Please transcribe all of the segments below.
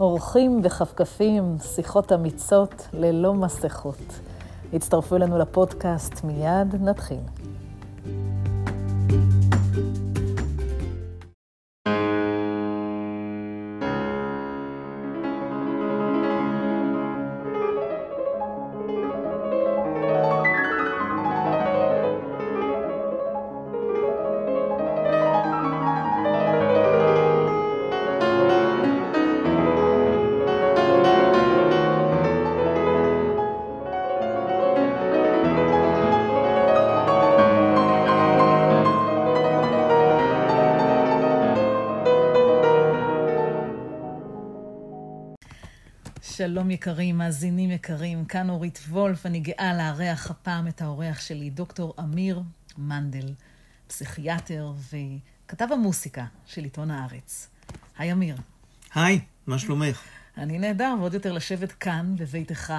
אורחים בכפכפים, שיחות אמיצות ללא מסכות. הצטרפו אלינו לפודקאסט, מיד נתחיל. יקרים, מאזינים יקרים, כאן אורית וולף, אני גאה לארח הפעם את האורח שלי, דוקטור אמיר מנדל, פסיכיאטר וכתב המוסיקה של עיתון הארץ. היי אמיר. היי, מה שלומך? אני נהדר, ועוד יותר לשבת כאן, בביתך,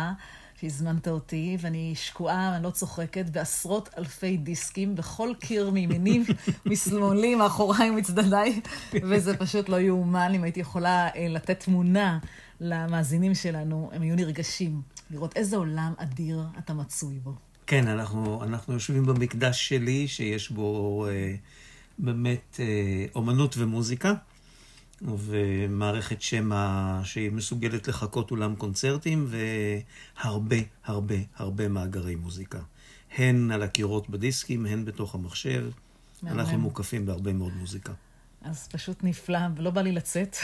שהזמנת אותי, ואני שקועה, אני לא צוחקת, בעשרות אלפי דיסקים, בכל קיר מימיני, משמאלי, מאחוריי ומצדדיי, וזה פשוט לא יאומן אם הייתי יכולה אה, לתת תמונה למאזינים שלנו, הם היו נרגשים, לראות איזה עולם אדיר אתה מצוי בו. כן, אנחנו, אנחנו יושבים במקדש שלי, שיש בו אה, באמת אה, אומנות ומוזיקה, ומערכת שמע שהיא מסוגלת לחכות אולם קונצרטים, והרבה, הרבה, הרבה מאגרי מוזיקה. הן על הקירות בדיסקים, הן בתוך המחשב. אנחנו מוקפים בהרבה מאוד מוזיקה. אז פשוט נפלא, ולא בא לי לצאת.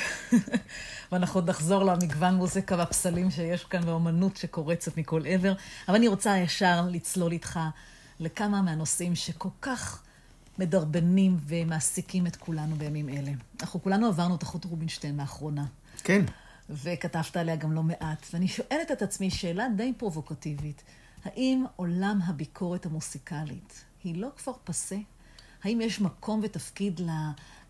ואנחנו עוד נחזור למגוון מוזיקה והפסלים שיש כאן, והאומנות שקורצת מכל עבר. אבל אני רוצה ישר לצלול איתך לכמה מהנושאים שכל כך מדרבנים ומעסיקים את כולנו בימים אלה. אנחנו כולנו עברנו את החוט רובינשטיין לאחרונה. כן. וכתבת עליה גם לא מעט. ואני שואלת את עצמי שאלה די פרובוקטיבית. האם עולם הביקורת המוסיקלית היא לא כבר פסה? האם יש מקום ותפקיד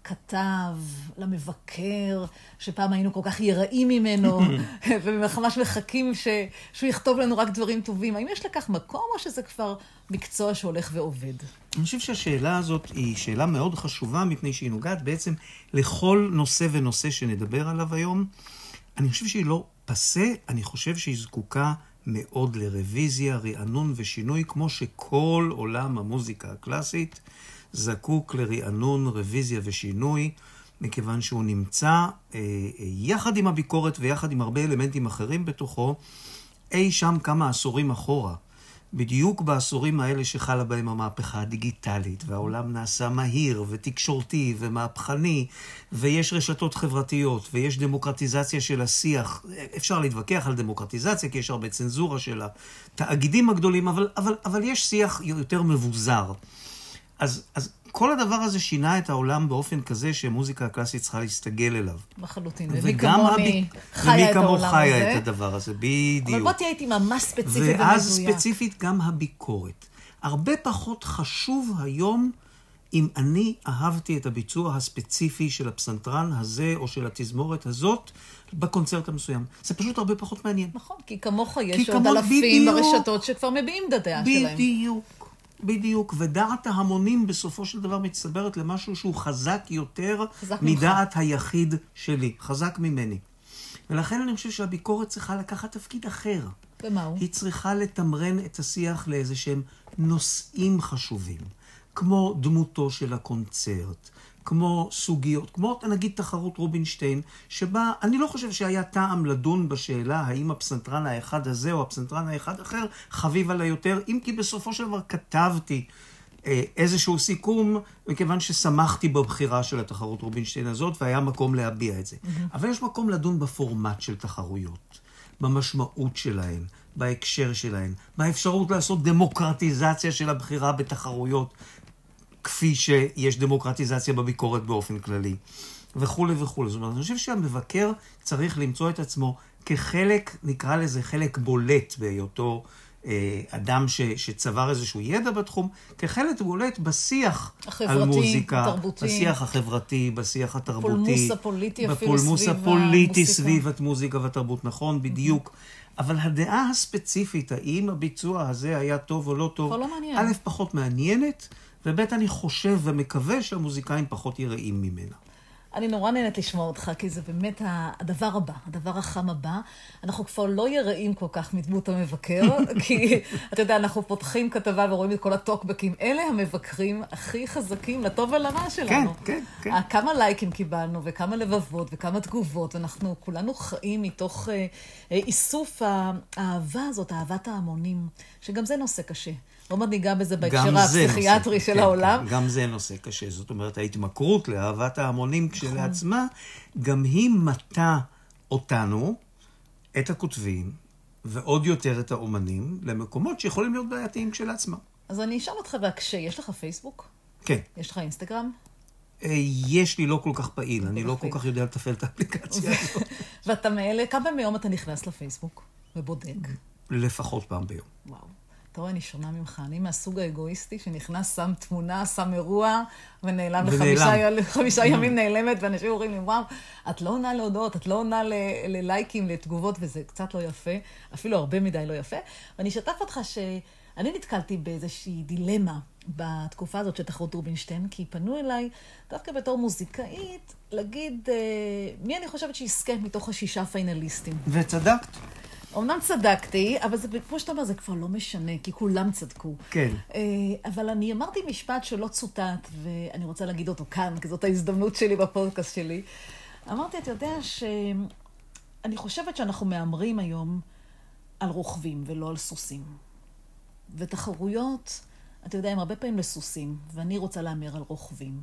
כתב, למבקר, שפעם היינו כל כך יראים ממנו, וממש מחכים ש... שהוא יכתוב לנו רק דברים טובים. האם יש לכך מקום, או שזה כבר מקצוע שהולך ועובד? אני חושב שהשאלה הזאת היא שאלה מאוד חשובה, מפני שהיא נוגעת בעצם לכל נושא ונושא שנדבר עליו היום. אני חושב שהיא לא פסה, אני חושב שהיא זקוקה מאוד לרוויזיה, רענון ושינוי, כמו שכל עולם המוזיקה הקלאסית זקוק לרענון, רוויזיה ושינוי, מכיוון שהוא נמצא אה, אה, יחד עם הביקורת ויחד עם הרבה אלמנטים אחרים בתוכו, אי שם כמה עשורים אחורה. בדיוק בעשורים האלה שחלה בהם המהפכה הדיגיטלית, והעולם נעשה מהיר ותקשורתי ומהפכני, ויש רשתות חברתיות, ויש דמוקרטיזציה של השיח. אפשר להתווכח על דמוקרטיזציה, כי יש הרבה צנזורה של התאגידים הגדולים, אבל, אבל, אבל יש שיח יותר מבוזר. אז, אז כל הדבר הזה שינה את העולם באופן כזה שמוזיקה הקלאסית צריכה להסתגל אליו. לחלוטין. ומי כמוני חיה את העולם הזה. ומי כמוך חיה את הדבר הזה, בדיוק. אבל בוא תהיה איתי ממש ספציפי ומדויק. ואז ספציפית גם הביקורת. הרבה פחות חשוב היום אם אני אהבתי את הביצוע הספציפי של הפסנתרן הזה או של התזמורת הזאת בקונצרט המסוים. זה פשוט הרבה פחות מעניין. נכון, כי כמוך יש כי עוד כמו, אלפים בדיוק, ברשתות שכבר מביעים את הדעה שלהם. בדיוק. בדיוק, ודעת ההמונים בסופו של דבר מצטברת למשהו שהוא חזק יותר חזק מדעת ממך. היחיד שלי, חזק ממני. ולכן אני חושב שהביקורת צריכה לקחת תפקיד אחר. ומה הוא? היא צריכה לתמרן את השיח לאיזה שהם נושאים חשובים, כמו דמותו של הקונצרט, כמו סוגיות, כמו נגיד תחרות רובינשטיין, שבה אני לא חושב שהיה טעם לדון בשאלה האם הפסנתרן האחד הזה או הפסנתרן האחד אחר חביב עליי יותר, אם כי בסופו של דבר כתבתי אה, איזשהו סיכום, מכיוון ששמחתי בבחירה של התחרות רובינשטיין הזאת, והיה מקום להביע את זה. Mm-hmm. אבל יש מקום לדון בפורמט של תחרויות, במשמעות שלהן, בהקשר שלהן, באפשרות לעשות דמוקרטיזציה של הבחירה בתחרויות. כפי שיש דמוקרטיזציה בביקורת באופן כללי, וכולי וכולי. זאת אומרת, אני חושב שהמבקר צריך למצוא את עצמו כחלק, נקרא לזה חלק בולט בהיותו אה, אדם ש, שצבר איזשהו ידע בתחום, כחלק בולט בשיח החברתי, על מוזיקה, תרבותי. בשיח החברתי, בשיח התרבותי. בפולמוס הפוליטי אפילו סביב המוזיקה. בפולמוס הפוליטי סביב המוזיקה והתרבות, נכון, בדיוק. Mm-hmm. אבל הדעה הספציפית, האם הביצוע הזה היה טוב או לא טוב, לא מעניין. א', פחות מעניינת. וב' אני חושב ומקווה שהמוזיקאים פחות יראים ממנה. אני נורא נהנית לשמוע אותך, כי זה באמת הדבר הבא, הדבר החם הבא. אנחנו כבר לא יראים כל כך מדמות המבקר, כי אתה יודע, אנחנו פותחים כתבה ורואים את כל הטוקבקים. אלה המבקרים הכי חזקים, לטוב ולרע שלנו. כן, כן, כן. כמה לייקים קיבלנו, וכמה לבבות, וכמה תגובות, ואנחנו כולנו חיים מתוך אה, אה, איסוף האהבה הזאת, אהבת ההמונים, שגם זה נושא קשה. לא מעט ניגע בזה בהקשר הפסיכיאטרי של כן, העולם. כן, גם זה נושא קשה. זאת אומרת, ההתמכרות לאהבת ההמונים נכון. כשלעצמה, גם היא מטה אותנו, את הכותבים, ועוד יותר את האומנים, למקומות שיכולים להיות בעייתיים כשלעצמם. אז אני אשאל אותך בהקשה, יש לך פייסבוק? כן. יש לך אינסטגרם? אה, יש לי לא כל כך פעיל, אני לא כל כך יודע לתפעל את האפליקציה הזאת. ואתה מאלה, כמה פעמים אתה נכנס לפייסבוק ובודק? לפחות פעם ביום. וואו. אתה רואה, אני שונה ממך. אני מהסוג האגואיסטי שנכנס, שם תמונה, שם אירוע, ונעלם לחמישה ימים נעלמת, ואנשים אומרים לי, וואו, את לא עונה להודעות, את לא עונה ללייקים, לתגובות, וזה קצת לא יפה, אפילו הרבה מדי לא יפה. ואני אשתף אותך שאני נתקלתי באיזושהי דילמה בתקופה הזאת של תחרות רובינשטיין, כי פנו אליי, דווקא בתור מוזיקאית, להגיד אה, מי אני חושבת שיזכה מתוך השישה פיינליסטים. וצדקת. אמנם צדקתי, אבל זה, כמו שאתה אומר, זה כבר לא משנה, כי כולם צדקו. כן. אה, אבל אני אמרתי משפט שלא צוטט, ואני רוצה להגיד אותו כאן, כי זאת ההזדמנות שלי בפודקאסט שלי. אמרתי, אתה יודע שאני חושבת שאנחנו מהמרים היום על רוכבים ולא על סוסים. ותחרויות, אתה יודע, הם הרבה פעמים לסוסים, ואני רוצה להמר על רוכבים.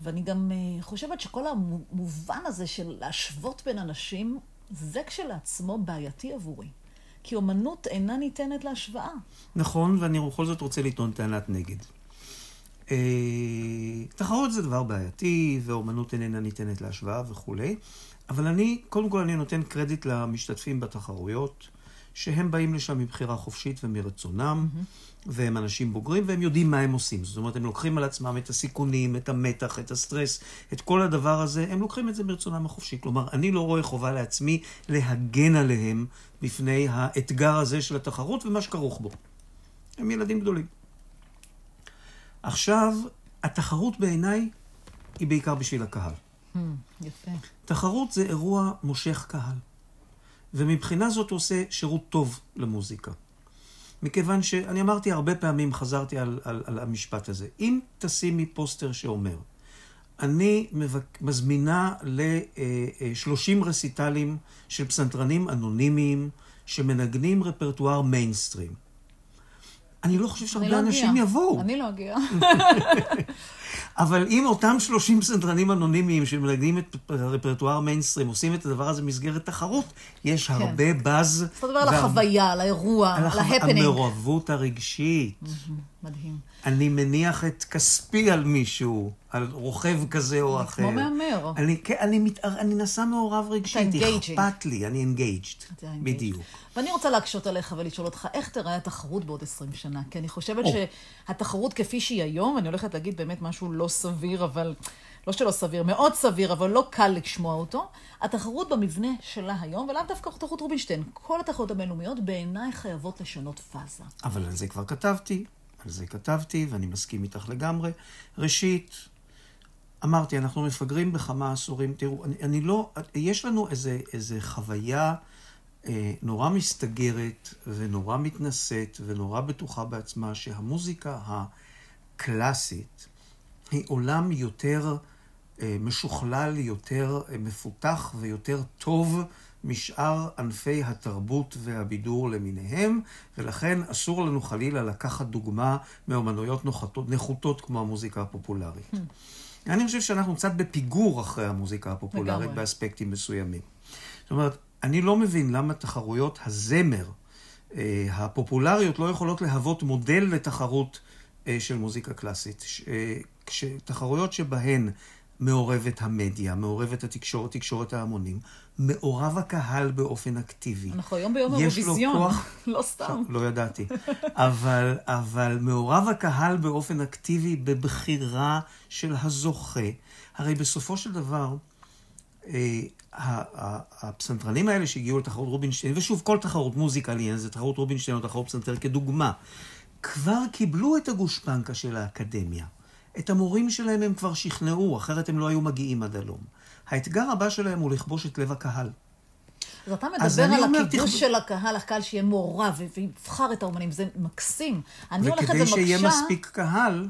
ואני גם אה, חושבת שכל המובן הזה של להשוות בין אנשים, זה כשלעצמו בעייתי עבורי. כי אומנות אינה ניתנת להשוואה. נכון, ואני בכל זאת רוצה לטעון טענת נגד. אה, תחרות זה דבר בעייתי, ואומנות איננה ניתנת להשוואה וכולי, אבל אני, קודם כל אני נותן קרדיט למשתתפים בתחרויות, שהם באים לשם מבחירה חופשית ומרצונם, mm-hmm. והם אנשים בוגרים, והם יודעים מה הם עושים. זאת אומרת, הם לוקחים על עצמם את הסיכונים, את המתח, את הסטרס, את כל הדבר הזה, הם לוקחים את זה מרצונם החופשי. כלומר, אני לא רואה חובה לעצמי להגן עליהם בפני האתגר הזה של התחרות ומה שכרוך בו. הם ילדים גדולים. עכשיו, התחרות בעיניי היא בעיקר בשביל הקהל. Hmm, יפה. תחרות זה אירוע מושך קהל. ומבחינה זאת הוא עושה שירות טוב למוזיקה. מכיוון שאני אמרתי הרבה פעמים, חזרתי על, על, על המשפט הזה. אם תשימי פוסטר שאומר, אני מבק... מזמינה ל-30 רסיטלים של פסנתרנים אנונימיים שמנגנים רפרטואר מיינסטרים. אני לא חושב שהרבה לא אנשים אגיע. יבואו. אני לא אגיע. אבל אם אותם 30 סדרנים אנונימיים שמנגנים את הרפרטואר מיינסטרים עושים את הדבר הזה במסגרת תחרות, יש כן. הרבה באז. זאת אומרת על החוויה, על האירוע, על ההפנינג. המעורבות הרגשית. מדהים. אני מניח את כספי על מישהו, על רוכב כזה או אחר. כמו מהמר. אני, כן, אני, מת, אני נהיה מעורב רגשית, אכפת לי, אני engaged. בדיוק. ואני רוצה להקשות עליך ולשאול אותך, איך תראה התחרות בעוד 20 שנה? כי אני חושבת oh. שהתחרות כפי שהיא היום, אני הולכת להגיד באמת משהו לא סביר, אבל... לא שלא סביר, מאוד סביר, אבל לא קל לשמוע אותו. התחרות במבנה שלה היום, ולאו דווקא תחרות רובינשטיין, כל התחרות הבינלאומיות בעיניי חייבות לשנות פאזה. אבל על זה כבר כתבתי. על זה כתבתי, ואני מסכים איתך לגמרי. ראשית, אמרתי, אנחנו מפגרים בכמה עשורים. תראו, אני, אני לא, יש לנו איזה, איזה חוויה אה, נורא מסתגרת ונורא מתנשאת ונורא בטוחה בעצמה שהמוזיקה הקלאסית היא עולם יותר אה, משוכלל, יותר אה, מפותח ויותר טוב משאר ענפי התרבות והבידור למיניהם, ולכן אסור לנו חלילה לקחת דוגמה מאומנויות נוחתות, נחותות כמו המוזיקה הפופולרית. Hmm. אני חושב שאנחנו קצת בפיגור אחרי המוזיקה הפופולרית לגמרי. באספקטים מסוימים. זאת אומרת, אני לא מבין למה תחרויות הזמר אה, הפופולריות לא יכולות להוות מודל לתחרות אה, של מוזיקה קלאסית. אה, תחרויות שבהן מעורבת המדיה, מעורבת התקשורת, תקשורת ההמונים, מעורב הקהל באופן אקטיבי. אנחנו היום ביום האירוויזיון, כוח... לא סתם. לא ידעתי. אבל, אבל מעורב הקהל באופן אקטיבי בבחירה של הזוכה. הרי בסופו של דבר, אה, הפסנתרנים האלה שהגיעו לתחרות רובינשטיין, ושוב, כל תחרות מוזיקה לעניין זה תחרות רובינשטיין או תחרות פסנתר כדוגמה, כבר קיבלו את הגושפנקה של האקדמיה. את המורים שלהם הם כבר שכנעו, אחרת הם לא היו מגיעים עד הלום. האתגר הבא שלהם הוא לכבוש את לב הקהל. אז אתה אז מדבר אני על הכיבוש תכב- של הקהל, הקהל שיהיה מעורב ויבחר את האומנים, זה מקסים. אני הולכת וכדי שיהיה. מספיק קהל,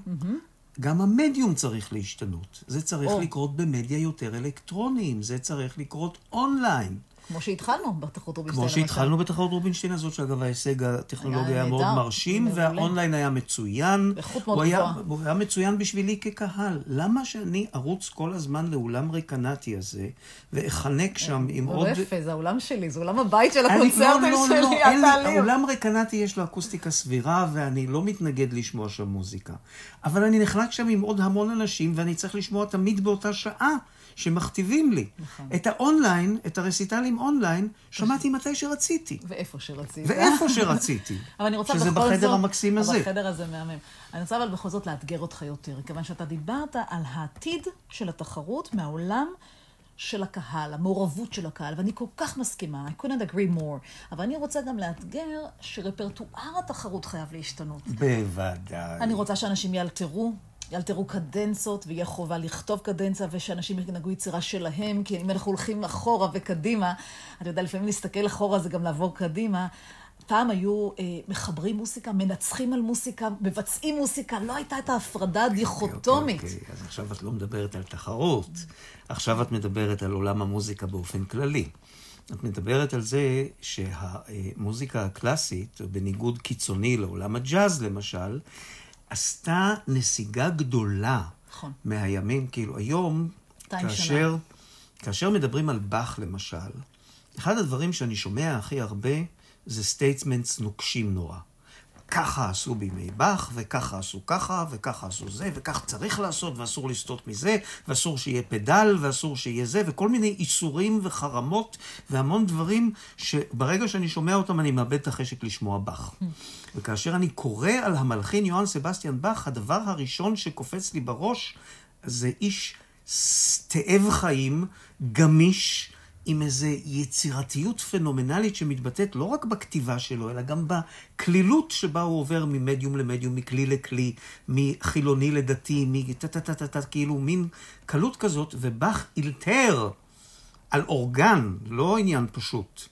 גם המדיום צריך להשתנות. זה צריך או. לקרות במדיה יותר אלקטרוניים, זה צריך לקרות אונליין. כמו שהתחלנו בתחרות רובינשטיין. כמו. שהתחלנו בתחרות רובינשטיין הזאת, שאגב ההישג הטכנולוגי היה היה מאוד מרשים. והאונליין היה מצוין. איכות מאוד גבוהה. הוא היה מצוין בשבילי כקהל. למה שאני ארוץ כל הזמן לאולם ריקנטי הזה, ואחנק שם עם זה עוד... לא יפה, זה האולם שלי, זה אולם הבית של אני- הקונצרטים לא, לא, שלי, לא, אין לי- התהליך. האולם ריקנטי יש לו אקוסטיקה סבירה, ואני לא מתנגד לשמוע שם מוזיקה. אבל אני נחלק שם עם עוד המון אנשים, ואני צריך לשמוע תמיד באותה שעה שמכתיבים לי. נכון. את האונליין, את הרסיטלים אונליין, שמעתי מתי שרציתי. ואיפה שרציתי. ואיפה שרציתי. אבל אני רוצה שזה בכל זאת... בחדר המקסים הזה. בחדר הזה מהמם. אני רוצה אבל בכל זאת לאתגר אותך יותר, כיוון שאתה דיברת על העתיד של התחרות מהעולם של הקהל, המעורבות של הקהל, ואני כל כך מסכימה, I couldn't agree more. אבל אני רוצה גם לאתגר שרפרטואר התחרות חייב להשתנות. בוודאי. אני רוצה שאנשים יאלתרו, יאלתרו קדנצות, ויהיה חובה לכתוב קדנציה, ושאנשים ינהגו יצירה שלהם, כי אם אנחנו הולכים אחורה וקדימה, אתה יודע, לפעמים להסתכל אחורה זה גם לעבור קדימה. פעם היו אה, מחברים מוסיקה, מנצחים על מוסיקה, מבצעים מוסיקה, לא הייתה את ההפרדה הדיכוטומית. אוקיי, אוקיי, אז עכשיו את לא מדברת על תחרות, עכשיו את מדברת על עולם המוזיקה באופן כללי. את מדברת על זה שהמוזיקה הקלאסית, בניגוד קיצוני לעולם הג'אז למשל, עשתה נסיגה גדולה נכון. מהימים, כאילו היום, 200 כאשר, כאשר מדברים על באך למשל, אחד הדברים שאני שומע הכי הרבה זה statements נוקשים נורא. ככה עשו בימי באך, וככה עשו ככה, וככה עשו זה, וכך צריך לעשות, ואסור לסטות מזה, ואסור שיהיה פדל, ואסור שיהיה זה, וכל מיני איסורים וחרמות, והמון דברים שברגע שאני שומע אותם אני מאבד את החשק לשמוע באך. וכאשר אני קורא על המלחין יוהאן סבסטיאן באך, הדבר הראשון שקופץ לי בראש זה איש תאב חיים, גמיש, עם איזו יצירתיות פנומנלית שמתבטאת לא רק בכתיבה שלו, אלא גם בקלילות שבה הוא עובר ממדיום למדיום, מכלי לכלי, מחילוני לדתי, מטה-טה-טה-טה, כאילו מין קלות כזאת, ובאך אילתר על אורגן, לא עניין פשוט.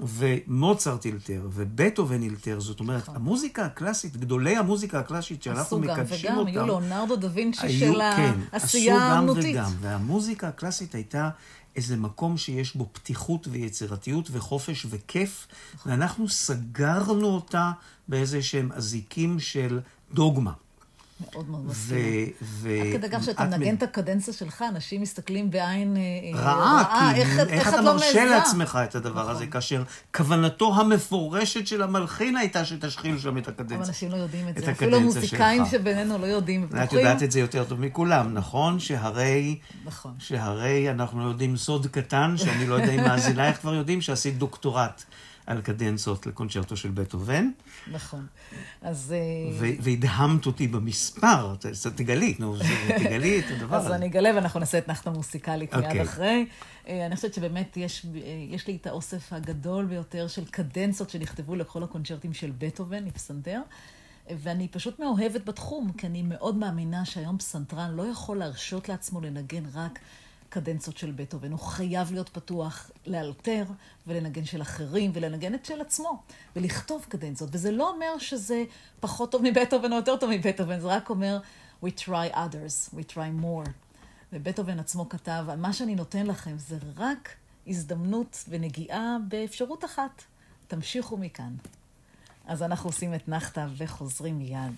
ומוצרט אילתר, ובטהובן אילתר, זאת אומרת, המוזיקה הקלאסית, גדולי המוזיקה הקלאסית שאנחנו עשו גם מקדשים וגם, אותם, היו ליאונרדו דה וינצ'י של כן, העשייה עשו גם האמנותית. וגם, והמוזיקה הקלאסית הייתה איזה מקום שיש בו פתיחות ויצירתיות וחופש וכיף, ואנחנו סגרנו אותה באיזה שהם אזיקים של דוגמה. מאוד מאוד. מסכימה. ו... עד כדי כך שאתה את מנגן את הקדנציה שלך, אנשים מסתכלים בעין אה, אה, רעה, כי איך, את- איך את אתה לא מרשה? לעצמך את הדבר הזה, כאשר כוונתו המפורשת של המלחין הייתה שתשחיל שם את אבל הקדנציה. אנשים לא יודעים את זה. אפילו שלך. שבינינו לא יודעים. את? יודעת את זה יותר טוב מכולם, נכון? שהרי, נכון. שהרי אנחנו יודעים סוד קטן, שאני לא יודע אם מאזינייך כבר יודעים, שעשית דוקטורט על קדנצות לקונצ'רטו של בטהובן, נכון. אז... אה, והדהמת אותי במספר, תגלי, נו, תגלי את הדבר אז הזה. אני אגלה ואנחנו נעשה אתנחתה מוסיקלית מיד אוקיי. אחרי. אה, אני חושבת שבאמת יש, אה, יש לי את האוסף הגדול ביותר של קדנצות שנכתבו לכל הקונצ'רטים של בטהובן עם פסנתר. אה, ואני פשוט מאוהבת בתחום, כי אני מאוד מאמינה שהיום פסנתרן לא יכול להרשות לעצמו לנגן רק קדנצות של בטהובן. הוא חייב להיות פתוח לאלתר ולנגן של אחרים ולנגן את של עצמו ולכתוב קדנצות. וזה לא אומר שזה פחות טוב מבטהובן או יותר טוב מבטהובן, זה רק אומר we try others, we try more. ובטהובן עצמו כתב, מה שאני נותן לכם זה רק הזדמנות ונגיעה באפשרות אחת. תמשיכו מכאן. אז אנחנו עושים את נחתה וחוזרים מיד.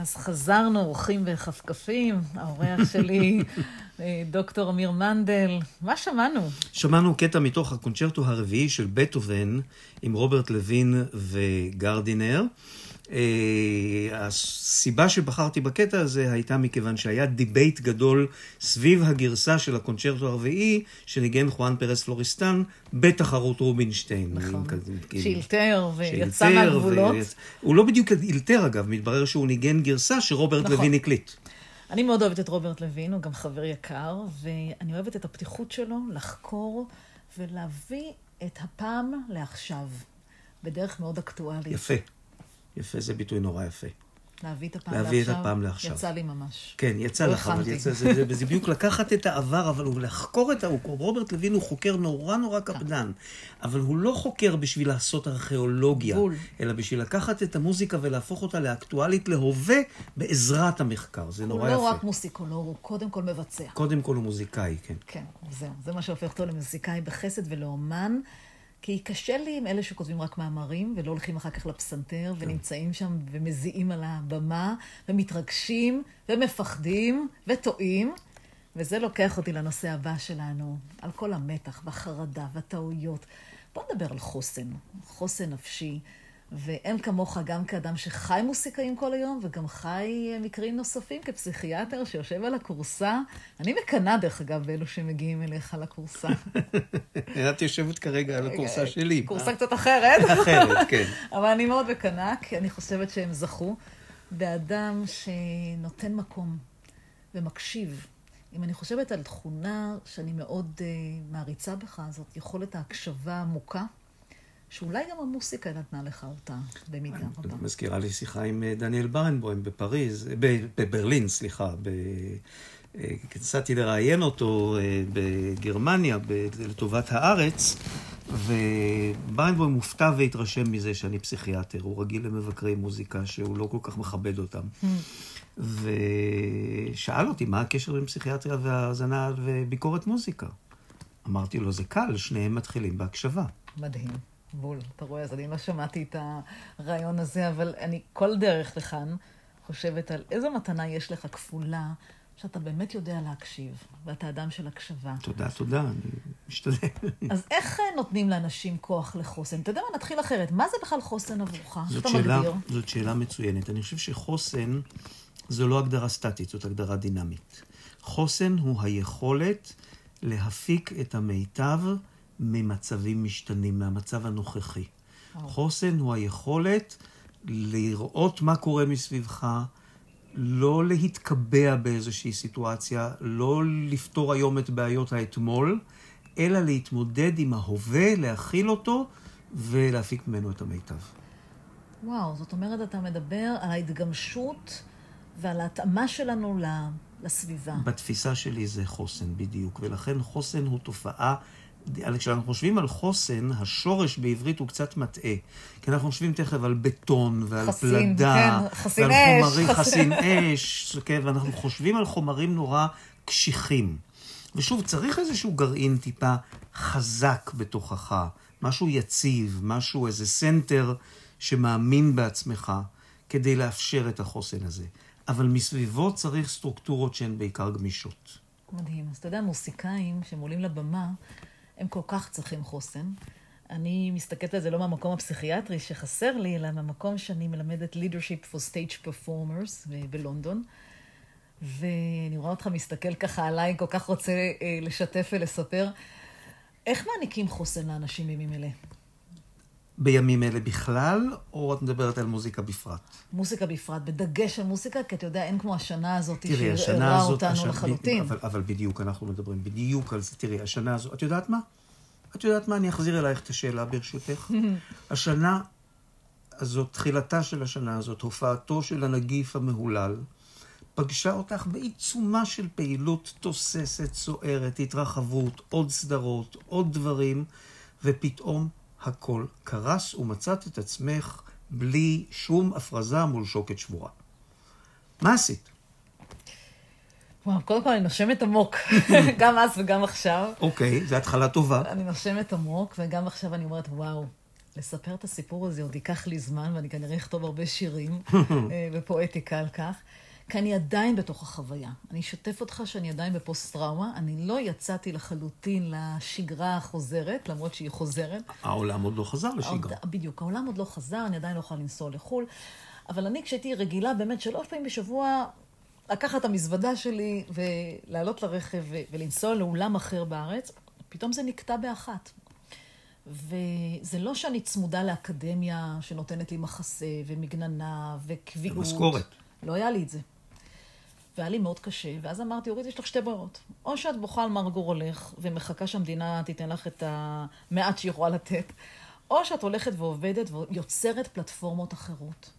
אז חזרנו, אורחים בכפכפים, האורח שלי, אה, דוקטור אמיר מנדל. מה שמענו? שמענו קטע מתוך הקונצ'רטו הרביעי של בטהובן עם רוברט לוין וגרדינר. אה, הסיבה שבחרתי בקטע הזה הייתה מכיוון שהיה debate גדול סביב הגרסה של הקונצ'רטו הרביעי שניגן חואן פרס פלוריסטן בתחרות רובינשטיין. נכון, שאילתר ויצא מהגבולות. הוא לא בדיוק אילתר אגב, מתברר שהוא ניגן גרסה שרוברט נכון. לוין הקליט. אני מאוד אוהבת את רוברט לוין, הוא גם חבר יקר, ואני אוהבת את הפתיחות שלו לחקור ולהביא את הפעם לעכשיו, בדרך מאוד אקטואלית. יפה. יפה, זה ביטוי נורא יפה. להביא את הפעם להביא לעכשיו. להביא את הפעם לעכשיו. יצא לי ממש. כן, יצא לך, אבל יצא, זה, זה, זה בדיוק לקחת את העבר, אבל הוא לחקור את ה... רוברט לוין הוא חוקר נורא נורא כן. קפדן, אבל הוא לא חוקר בשביל לעשות ארכיאולוגיה, בול. אלא בשביל לקחת את המוזיקה ולהפוך אותה לאקטואלית להווה בעזרת המחקר. זה נורא לא יפה. הוא לא רק מוסיקולוג, הוא קודם כל מבצע. קודם כל הוא מוזיקאי, כן. כן, זהו. זה מה שהופך אותו למוזיקאי בחסד ולאומן. כי קשה לי עם אלה שכותבים רק מאמרים, ולא הולכים אחר כך לפסנתר, כן. ונמצאים שם ומזיעים על הבמה, ומתרגשים, ומפחדים, וטועים. וזה לוקח אותי לנושא הבא שלנו, על כל המתח והחרדה והטעויות. בוא נדבר על חוסן, חוסן נפשי. ואין כמוך גם כאדם שחי מוסיקאים כל היום, וגם חי מקרים נוספים כפסיכיאטר שיושב על הכורסה. אני מקנאה, דרך אגב, באלו שמגיעים אליך לכורסה. את יושבת כרגע על הכורסה שלי. כורסה קצת אחרת. אחרת, כן. אבל אני מאוד מקנאה, כי אני חושבת שהם זכו באדם שנותן מקום ומקשיב. אם אני חושבת על תכונה שאני מאוד uh, מעריצה בך, זאת יכולת ההקשבה העמוקה. שאולי גם המוסיקה נתנה לך אותה במידה רבה. מזכירה לי שיחה עם אה, דניאל ברנבוים בפריז, בברלין, סליחה. נסעתי אה, לראיין אותו אה, בגרמניה לטובת הארץ, וברנבוים מופתע והתרשם מזה שאני פסיכיאטר. הוא רגיל למבקרי מוזיקה שהוא לא כל כך מכבד אותם. Hmm. ושאל אותי מה הקשר בין פסיכיאטריה והאזנה וביקורת מוזיקה. אמרתי לו, זה קל, שניהם מתחילים בהקשבה. מדהים. בול, אתה רואה, אז אני לא שמעתי את הרעיון הזה, אבל אני כל דרך לכאן חושבת על איזו מתנה יש לך כפולה, שאתה באמת יודע להקשיב, ואתה אדם של הקשבה. תודה, תודה, אני משתדל. אז איך נותנים לאנשים כוח לחוסן? אתה יודע מה, נתחיל אחרת. מה זה בכלל חוסן עבורך? זאת שאלה, זאת שאלה מצוינת. אני חושב שחוסן זו לא הגדרה סטטית, זאת הגדרה דינמית. חוסן הוא היכולת להפיק את המיטב ממצבים משתנים, מהמצב הנוכחי. Oh. חוסן הוא היכולת לראות מה קורה מסביבך, לא להתקבע באיזושהי סיטואציה, לא לפתור היום את בעיות האתמול, אלא להתמודד עם ההווה, להכיל אותו ולהפיק ממנו את המיטב. וואו, זאת אומרת, אתה מדבר על ההתגמשות ועל ההתאמה שלנו לסביבה. בתפיסה שלי זה חוסן, בדיוק. ולכן חוסן הוא תופעה כשאנחנו חושבים על חוסן, השורש בעברית הוא קצת מטעה. כי אנחנו חושבים תכף על בטון ועל חסין, פלדה, כן, חסין ועל אש, חומרים, חסין אש, כן, ואנחנו חושבים על חומרים נורא קשיחים. ושוב, צריך איזשהו גרעין טיפה חזק בתוכך, משהו יציב, משהו, איזה center שמאמין בעצמך, כדי לאפשר את החוסן הזה. אבל מסביבו צריך סטרוקטורות שהן בעיקר גמישות. מדהים. אז אתה יודע, מוסיקאים שהם עולים לבמה, הם כל כך צריכים חוסן. אני מסתכלת על זה לא מהמקום הפסיכיאטרי שחסר לי, אלא מהמקום שאני מלמדת leadership for stage performers בלונדון. ואני רואה אותך מסתכל ככה עליי, כל כך רוצה אה, לשתף ולספר. איך מעניקים חוסן לאנשים בימים אלה? בימים אלה בכלל, או את מדברת על מוזיקה בפרט? מוזיקה בפרט, בדגש על מוזיקה, כי אתה יודע, אין כמו השנה הזאת שערעה אותנו השנה, לחלוטין. אבל, אבל בדיוק, אנחנו מדברים בדיוק על זה. תראי, השנה הזאת, את יודעת מה? את יודעת מה? אני אחזיר אלייך את השאלה ברשותך. השנה הזאת, תחילתה של השנה הזאת, הופעתו של הנגיף המהולל, פגשה אותך בעיצומה של פעילות תוססת, סוערת, התרחבות, עוד סדרות, עוד דברים, ופתאום הכל קרס ומצאת את עצמך בלי שום הפרזה מול שוקת שבורה. מה עשית? וואו, קודם כל אני נושמת עמוק, גם אז וגם עכשיו. אוקיי, זו התחלה טובה. אני נושמת עמוק, וגם עכשיו אני אומרת, וואו, לספר את הסיפור הזה עוד ייקח לי זמן, ואני כנראה אכתוב הרבה שירים ופואטיקה על כך. כי אני עדיין בתוך החוויה. אני אשתף אותך שאני עדיין בפוסט-טראומה. אני לא יצאתי לחלוטין לשגרה החוזרת, למרות שהיא חוזרת. העולם עוד לא חזר לשגרה. בדיוק, העולם עוד לא חזר, אני עדיין לא יכולה לנסוע לחו"ל. אבל אני, כשהייתי רגילה באמת שלוש פעמים בשבוע לקחת את המזוודה שלי ולעלות לרכב ולנסוע לאולם אחר בארץ, פתאום זה נקטע באחת. וזה לא שאני צמודה לאקדמיה שנותנת לי מחסה ומגננה וקביעות. ומשכורת. לא היה לי את זה. והיה לי מאוד קשה, ואז אמרתי, אורית, יש לך שתי ברירות. או שאת בוכה על מר גורלך, ומחכה שהמדינה תיתן לך את המעט שהיא יכולה לתת, או שאת הולכת ועובדת ויוצרת פלטפורמות אחרות.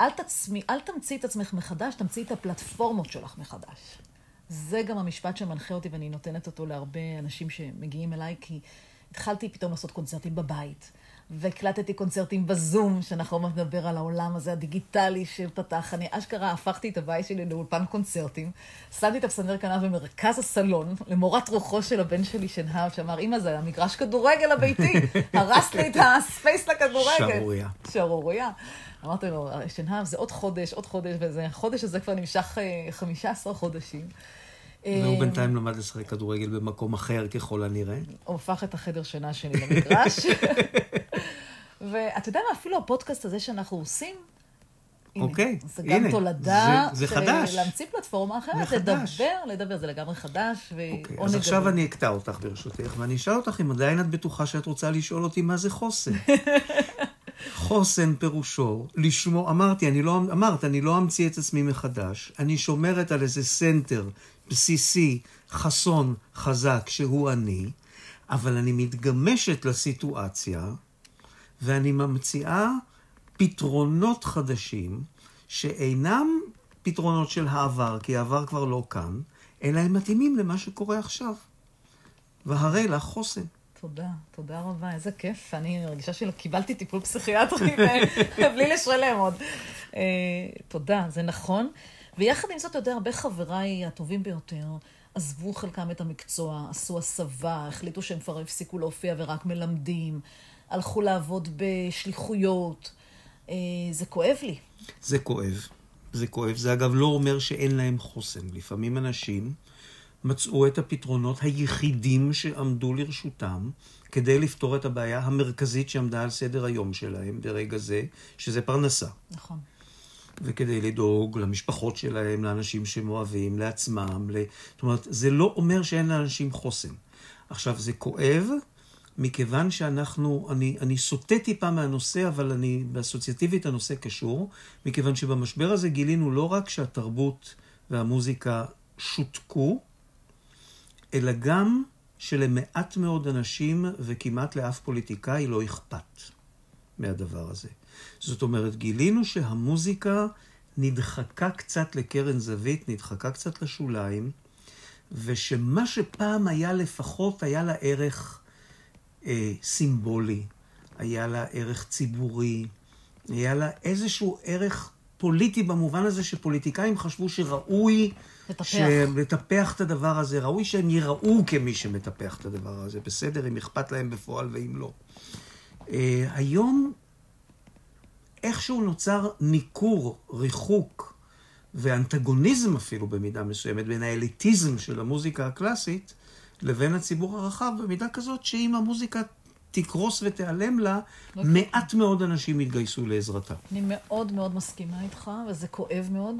אל, תצמי, אל תמציא את עצמך מחדש, תמציא את הפלטפורמות שלך מחדש. זה גם המשפט שמנחה אותי, ואני נותנת אותו להרבה אנשים שמגיעים אליי, כי התחלתי פתאום לעשות קונצרטים בבית. והקלטתי קונצרטים בזום, שאנחנו עוד נדבר על העולם הזה הדיגיטלי שפתח. אני אשכרה הפכתי את הבית שלי לאולפן קונצרטים. שמתי את הפסנר כנף במרכז הסלון, למורת רוחו של הבן שלי שנהב, שאמר, אמא, זה המגרש כדורגל הביתי, הרסת לי את הספייס לכדורגל. שערורייה. שערורייה. אמרתי לו, שנהב, זה עוד חודש, עוד חודש, וזה, החודש הזה כבר נמשך 15 אה, חודשים. והוא בינתיים למד לשחק כדורגל במקום אחר ככל הנראה. הוא הפך את החדר שינה שלי למגרש. ואתה יודע מה, אפילו הפודקאסט הזה שאנחנו עושים, אוקיי, זה גם תולדה זה, זה חדש. להמציא פלטפורמה אחרת, לדבר, לדבר, זה לגמרי חדש, ועונג אוקיי, אז עכשיו אני אקטע אותך ברשותך, ואני אשאל אותך אם עדיין את בטוחה שאת רוצה לשאול אותי מה זה חוסן. חוסן פירושו לשמור, אמרתי, אני לא, אמרת, אני לא אמציא את עצמי מחדש, אני שומרת על איזה center בסיסי, חסון, חזק, שהוא אני, אבל אני מתגמשת לסיטואציה, ואני ממציאה פתרונות חדשים, שאינם פתרונות של העבר, כי העבר כבר לא כאן, אלא הם מתאימים למה שקורה עכשיו. והרי לך חוסן. תודה, תודה רבה, איזה כיף. אני מרגישה שקיבלתי טיפול פסיכיאטרי בלי לשלם עוד. אה, תודה, זה נכון. ויחד עם זאת, אתה יודע, הרבה חבריי הטובים ביותר עזבו חלקם את המקצוע, עשו הסבה, החליטו שהם כבר הפסיקו להופיע ורק מלמדים, הלכו לעבוד בשליחויות. אה, זה כואב לי. זה כואב. זה כואב. זה אגב לא אומר שאין להם חוסן. לפעמים אנשים מצאו את הפתרונות היחידים שעמדו לרשותם כדי לפתור את הבעיה המרכזית שעמדה על סדר היום שלהם ברגע זה, שזה פרנסה. נכון. וכדי לדאוג למשפחות שלהם, לאנשים שהם אוהבים, לעצמם. ל... זאת אומרת, זה לא אומר שאין לאנשים חוסן. עכשיו, זה כואב, מכיוון שאנחנו, אני, אני סוטה טיפה מהנושא, אבל אני, באסוציאטיבית הנושא קשור, מכיוון שבמשבר הזה גילינו לא רק שהתרבות והמוזיקה שותקו, אלא גם שלמעט מאוד אנשים וכמעט לאף פוליטיקאי לא אכפת מהדבר הזה. זאת אומרת, גילינו שהמוזיקה נדחקה קצת לקרן זווית, נדחקה קצת לשוליים, ושמה שפעם היה לפחות, היה לה ערך אה, סימבולי, היה לה ערך ציבורי, היה לה איזשהו ערך פוליטי במובן הזה שפוליטיקאים חשבו שראוי לטפח. לטפח את הדבר הזה, ראוי שהם ייראו כמי שמטפח את הדבר הזה, בסדר, אם אכפת להם בפועל ואם לא. Uh, היום איכשהו נוצר ניכור, ריחוק ואנטגוניזם אפילו במידה מסוימת בין האליטיזם של המוזיקה הקלאסית לבין הציבור הרחב, במידה כזאת שאם המוזיקה תקרוס ותיעלם לה, לא מעט מאוד אנשים יתגייסו לעזרתה. אני מאוד מאוד מסכימה איתך, וזה כואב מאוד.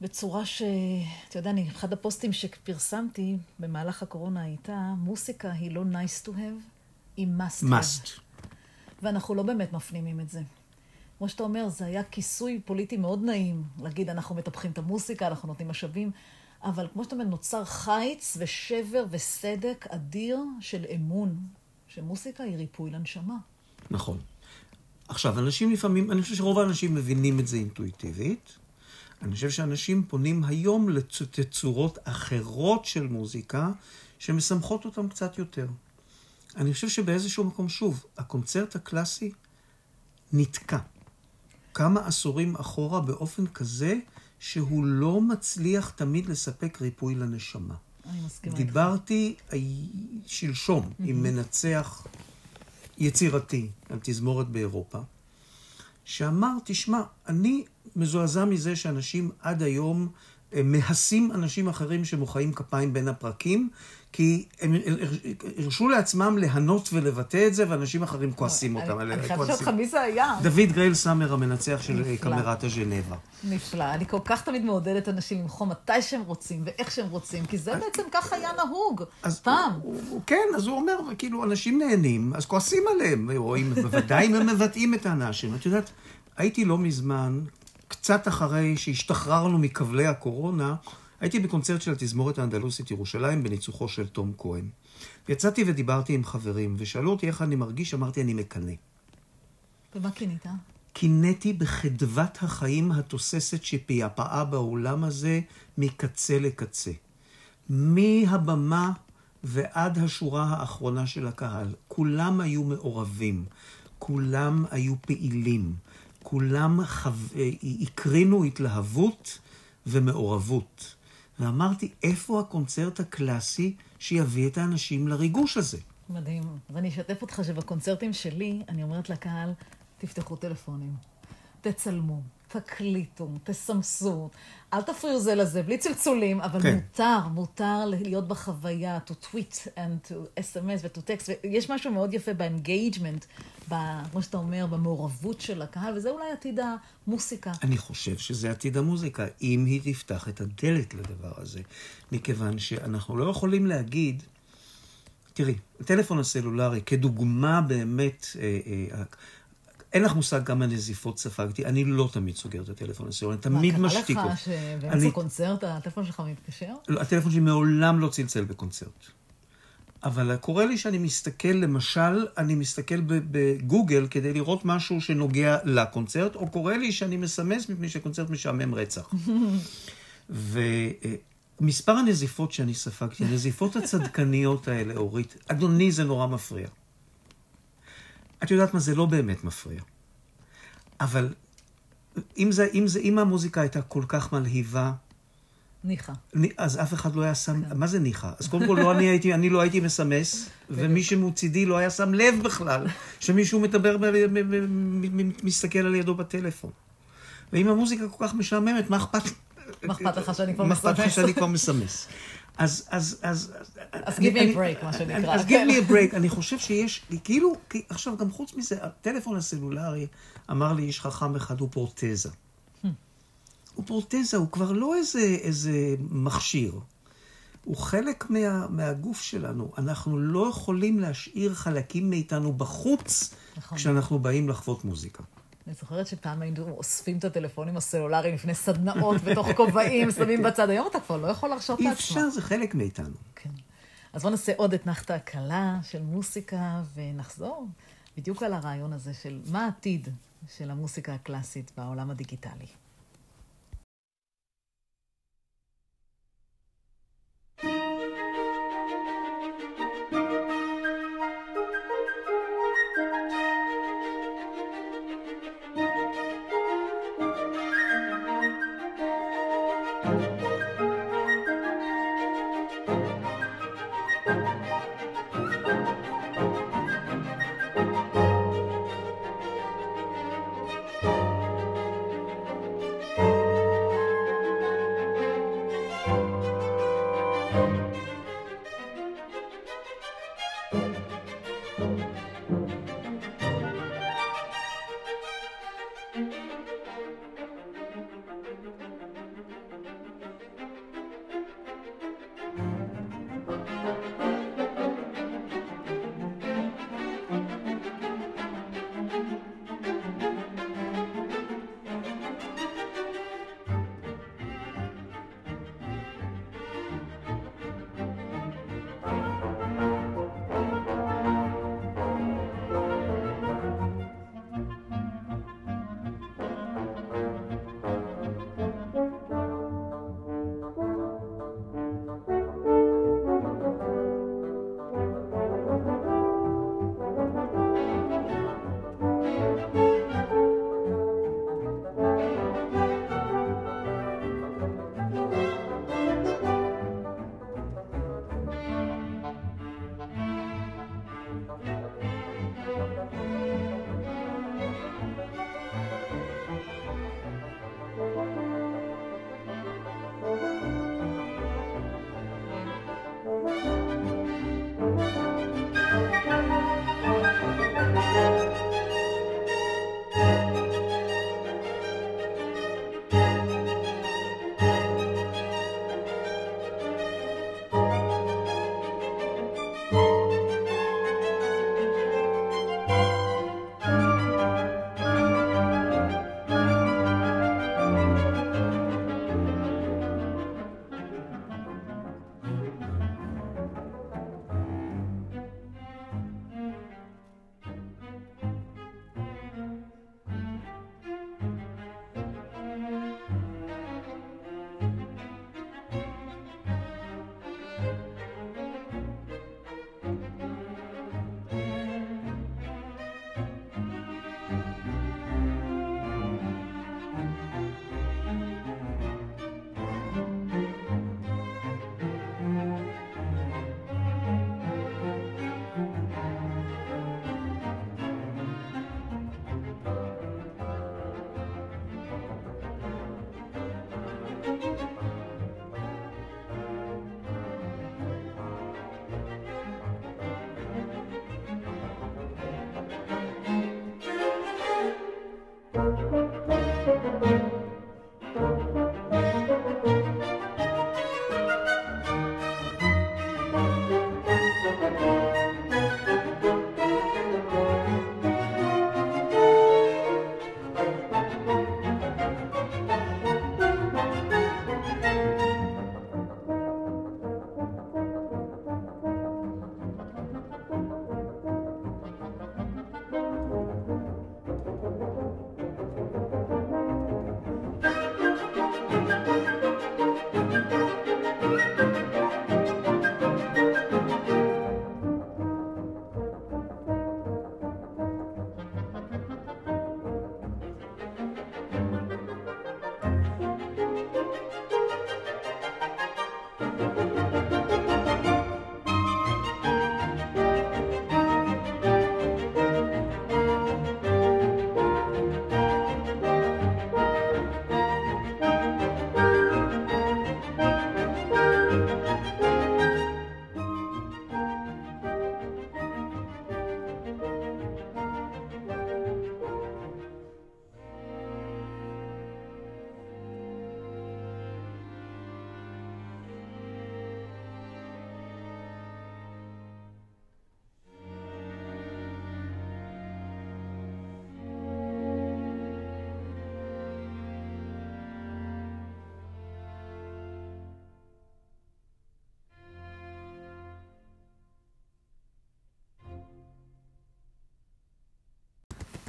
בצורה ש... אתה יודע, אני, אחד הפוסטים שפרסמתי במהלך הקורונה הייתה, מוסיקה היא לא nice to have, היא must have. must. ואנחנו לא באמת מפנימים את זה. כמו שאתה אומר, זה היה כיסוי פוליטי מאוד נעים, להגיד, אנחנו מטפחים את המוסיקה, אנחנו נותנים משאבים, אבל כמו שאתה אומר, נוצר חיץ ושבר וסדק אדיר של אמון, שמוסיקה היא ריפוי לנשמה. נכון. עכשיו, אנשים לפעמים, אני חושב שרוב האנשים מבינים את זה אינטואיטיבית. אני חושב שאנשים פונים היום לתצורות אחרות של מוזיקה, שמשמחות אותם קצת יותר. אני חושב שבאיזשהו מקום, שוב, הקונצרט הקלאסי נתקע כמה עשורים אחורה באופן כזה שהוא לא מצליח תמיד לספק ריפוי לנשמה. אני מסכימה דיברתי שלשום mm-hmm. עם מנצח יצירתי על תזמורת באירופה, שאמר, תשמע, אני מזועזע מזה שאנשים עד היום אה, מהסים אנשים אחרים שמוחאים כפיים בין הפרקים, כי הם הרשו לעצמם ליהנות ולבטא את זה, ואנשים אחרים כועסים אותם. אני חייבת לשאול אותך, מי זה היה? דוד גרייל סאמר, המנצח של קמרת הז'נבה. נפלא. אני כל כך תמיד מעודדת אנשים למחוא מתי שהם רוצים ואיך שהם רוצים, כי זה בעצם ככה היה נהוג פעם. כן, אז הוא אומר, כאילו, אנשים נהנים, אז כועסים עליהם, רואים, בוודאי אם הם מבטאים את האנשים. את יודעת, הייתי לא מזמן, קצת אחרי שהשתחררנו מכבלי הקורונה, הייתי בקונצרט של התזמורת האנדלוסית ירושלים בניצוחו של תום כהן. יצאתי ודיברתי עם חברים, ושאלו אותי איך אני מרגיש, אמרתי, אני מקנא. ומה קינאת? קינאתי בחדוות החיים התוססת שפעפעה באולם הזה מקצה לקצה. מהבמה ועד השורה האחרונה של הקהל. כולם היו מעורבים, כולם היו פעילים, כולם חו... אה, הקרינו התלהבות ומעורבות. ואמרתי, איפה הקונצרט הקלאסי שיביא את האנשים לריגוש הזה? מדהים. ואני אשתף אותך שבקונצרטים שלי, אני אומרת לקהל, תפתחו טלפונים, תצלמו, תקליטו, תסמסו, אל תפריעו זה לזה, בלי צלצולים, אבל כן. מותר, מותר להיות בחוויה, to tweet and to SMS ו-to text, ויש משהו מאוד יפה ב engagement, כמו שאתה אומר, במעורבות של הקהל, וזה אולי עתיד המוסיקה. אני חושב שזה עתיד המוזיקה, אם היא תפתח את הדלת לדבר הזה, מכיוון שאנחנו לא יכולים להגיד, תראי, הטלפון הסלולרי, כדוגמה באמת, אה, אה, אין לך מושג כמה נזיפות ספגתי, אני לא תמיד סוגר את הטלפון הסלולרי, אני תמיד משתיק אותו. מה, קרה לך שבאמצע קונצרט הטלפון שלך מתקשר? לא, הטלפון שלי מעולם לא צלצל בקונצרט. אבל קורה לי שאני מסתכל, למשל, אני מסתכל בגוגל כדי לראות משהו שנוגע לקונצרט, או קורה לי שאני מסמס מפני שקונצרט משעמם רצח. ומספר הנזיפות שאני ספגתי, הנזיפות הצדקניות האלה, אורית, אדוני, זה נורא מפריע. את יודעת מה, זה לא באמת מפריע. אבל אם, זה, אם, זה, אם המוזיקה הייתה כל כך מלהיבה... ניחא. אז אף אחד לא היה שם... כן. מה זה ניחא? אז קודם כל, לא אני, הייתי, אני לא הייתי מסמס, ומי שמצידי לא היה שם לב בכלל שמישהו מדבר, מסתכל על ידו בטלפון. ואם המוזיקה כל כך משעממת, מה אכפת... מה אכפת לך שאני כבר מסמס? מה אכפת לך שאני כבר מסמס? אז, אז, אז... אז give me a break, מה שנקרא. אז give me a break. אני חושב שיש, כאילו, עכשיו, גם חוץ מזה, הטלפון הסלולרי, אמר לי איש חכם אחד, הוא. Hmm. הוא פרוטזה, הוא כבר לא איזה, איזה מכשיר. הוא חלק מה, מהגוף שלנו. אנחנו לא יכולים להשאיר חלקים מאיתנו בחוץ, נכון. כשאנחנו באים לחוות מוזיקה. אני זוכרת שפעם היינו אוספים את הטלפונים הסלולריים לפני סדנאות בתוך כובעים, שמים בצד. היום אתה כבר לא יכול להרשות לעצמך. אי אפשר, זה חלק מאיתנו. כן. אז בואו נעשה עוד אתנחתא קלה של מוסיקה, ונחזור בדיוק על הרעיון הזה של מה העתיד של המוסיקה הקלאסית בעולם הדיגיטלי.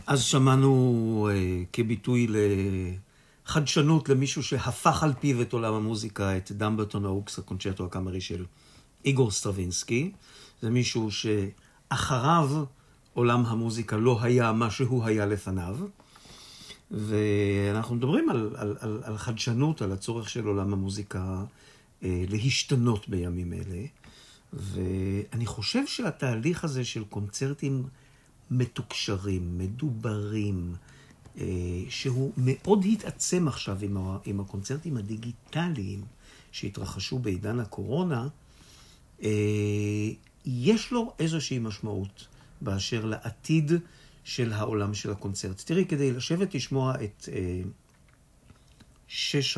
אז שמענו uh, כביטוי לחדשנות למישהו שהפך על פיו את עולם המוזיקה, את דמברטון האוקס, הקונצ'רטו הקאמרי של איגור סטרווינסקי. זה מישהו שאחריו עולם המוזיקה לא היה מה שהוא היה לפניו. ואנחנו מדברים על, על, על, על חדשנות, על הצורך של עולם המוזיקה אה, להשתנות בימים אלה. ואני חושב שהתהליך הזה של קונצרטים מתוקשרים, מדוברים, אה, שהוא מאוד התעצם עכשיו עם, ה, הקונצרטים הדיגיטליים שהתרחשו בעידן הקורונה, אה, יש לו איזושהי משמעות באשר לעתיד של העולם של הקונצרט. תראי, כדי לשבת לשמוע את אה, שש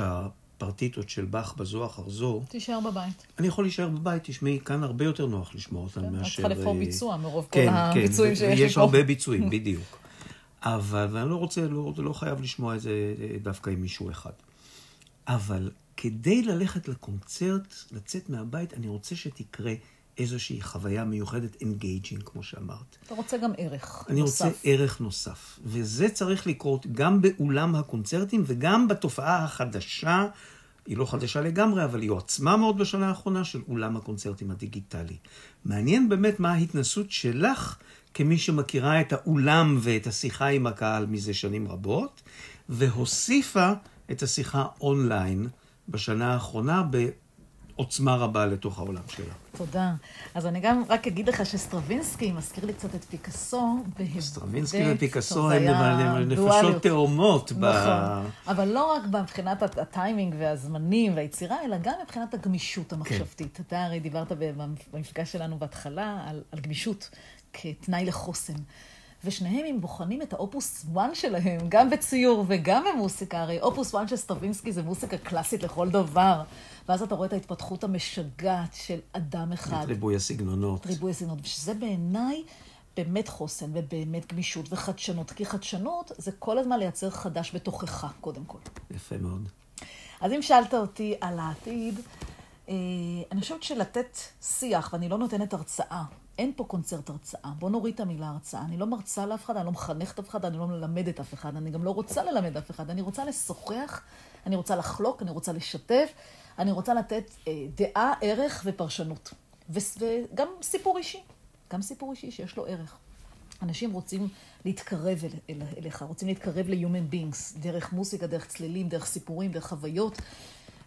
הפרטיטות של באך בזו אחר זו... תישאר בבית. אני יכול להישאר בבית, תשמעי, כאן הרבה יותר נוח לשמוע אותם כן, מאשר... את צריכה לבחור אה, ביצוע מרוב כן, כל כן, הביצועים שיש לי פה. הרבה ביצועים, בדיוק. אבל, ואני לא רוצה, לא, לא חייב לשמוע את זה אה, דווקא עם מישהו אחד. אבל כדי ללכת לקונצרט, לצאת מהבית, אני רוצה שתקרה איזושהי חוויה מיוחדת, engaging, כמו שאמרת. אתה רוצה גם ערך אני נוסף. רוצה ערך נוסף. וזה צריך לקרות גם באולם הקונצרטים וגם בתופעה החדשה, היא לא חדשה לגמרי, אבל היא הועצמה מאוד בשנה האחרונה, של אולם הקונצרטים הדיגיטלי. מעניין באמת מה ההתנסות שלך כמי שמכירה את האולם ואת השיחה עם הקהל מזה שנים רבות, והוסיפה את השיחה אונליין בשנה האחרונה בעוצמה רבה לתוך העולם שלה. תודה. אז אני גם רק אגיד לך שסטרווינסקי מזכיר לי קצת את פיקאסו. סטרווינסקי ופיקאסו הם. נפשות תאומות. נכון. אבל לא רק מבחינת הט- הטיימינג והזמנים והיצירה, אלא גם מבחינת הגמישות המחשבתית. כן. אתה הרי דיברת במפגש שלנו בהתחלה על גמישות כתנאי לחוסן. ושניהם, אם בוחנים את האופוס 1 שלהם, גם בציור וגם במוסיקה, הרי אופוס 1 של סטרווינסקי זה מוסיקה קלאסית לכל דבר. ואז אתה רואה את ההתפתחות המשגעת של אדם אחד. את ריבוי הסגנונות. ריבוי הסגנונות, ושזה בעיניי באמת חוסן ובאמת גמישות וחדשנות, כי חדשנות זה כל הזמן לייצר חדש בתוכך, קודם כל. יפה מאוד. אז אם שאלת אותי על העתיד, אה, אני חושבת שלתת שיח, ואני לא נותנת הרצאה, אין פה קונצרט הרצאה. בוא נוריד את המילה הרצאה. אני לא מרצה לאף אחד, אני לא מחנכת אף אחד, אני לא מלמדת אף אחד, אני גם לא רוצה ללמד אף אחד. אני רוצה לשוחח, אני רוצה לחלוק, אני רוצה לשתף, אני רוצה לתת אה, דעה, ערך ופרשנות. ו- וגם סיפור אישי, גם סיפור אישי שיש לו ערך. אנשים רוצים להתקרב אל, אל, אליך, רוצים להתקרב ל-human beings, דרך מוזיקה, דרך צלילים, דרך סיפורים, דרך חוויות,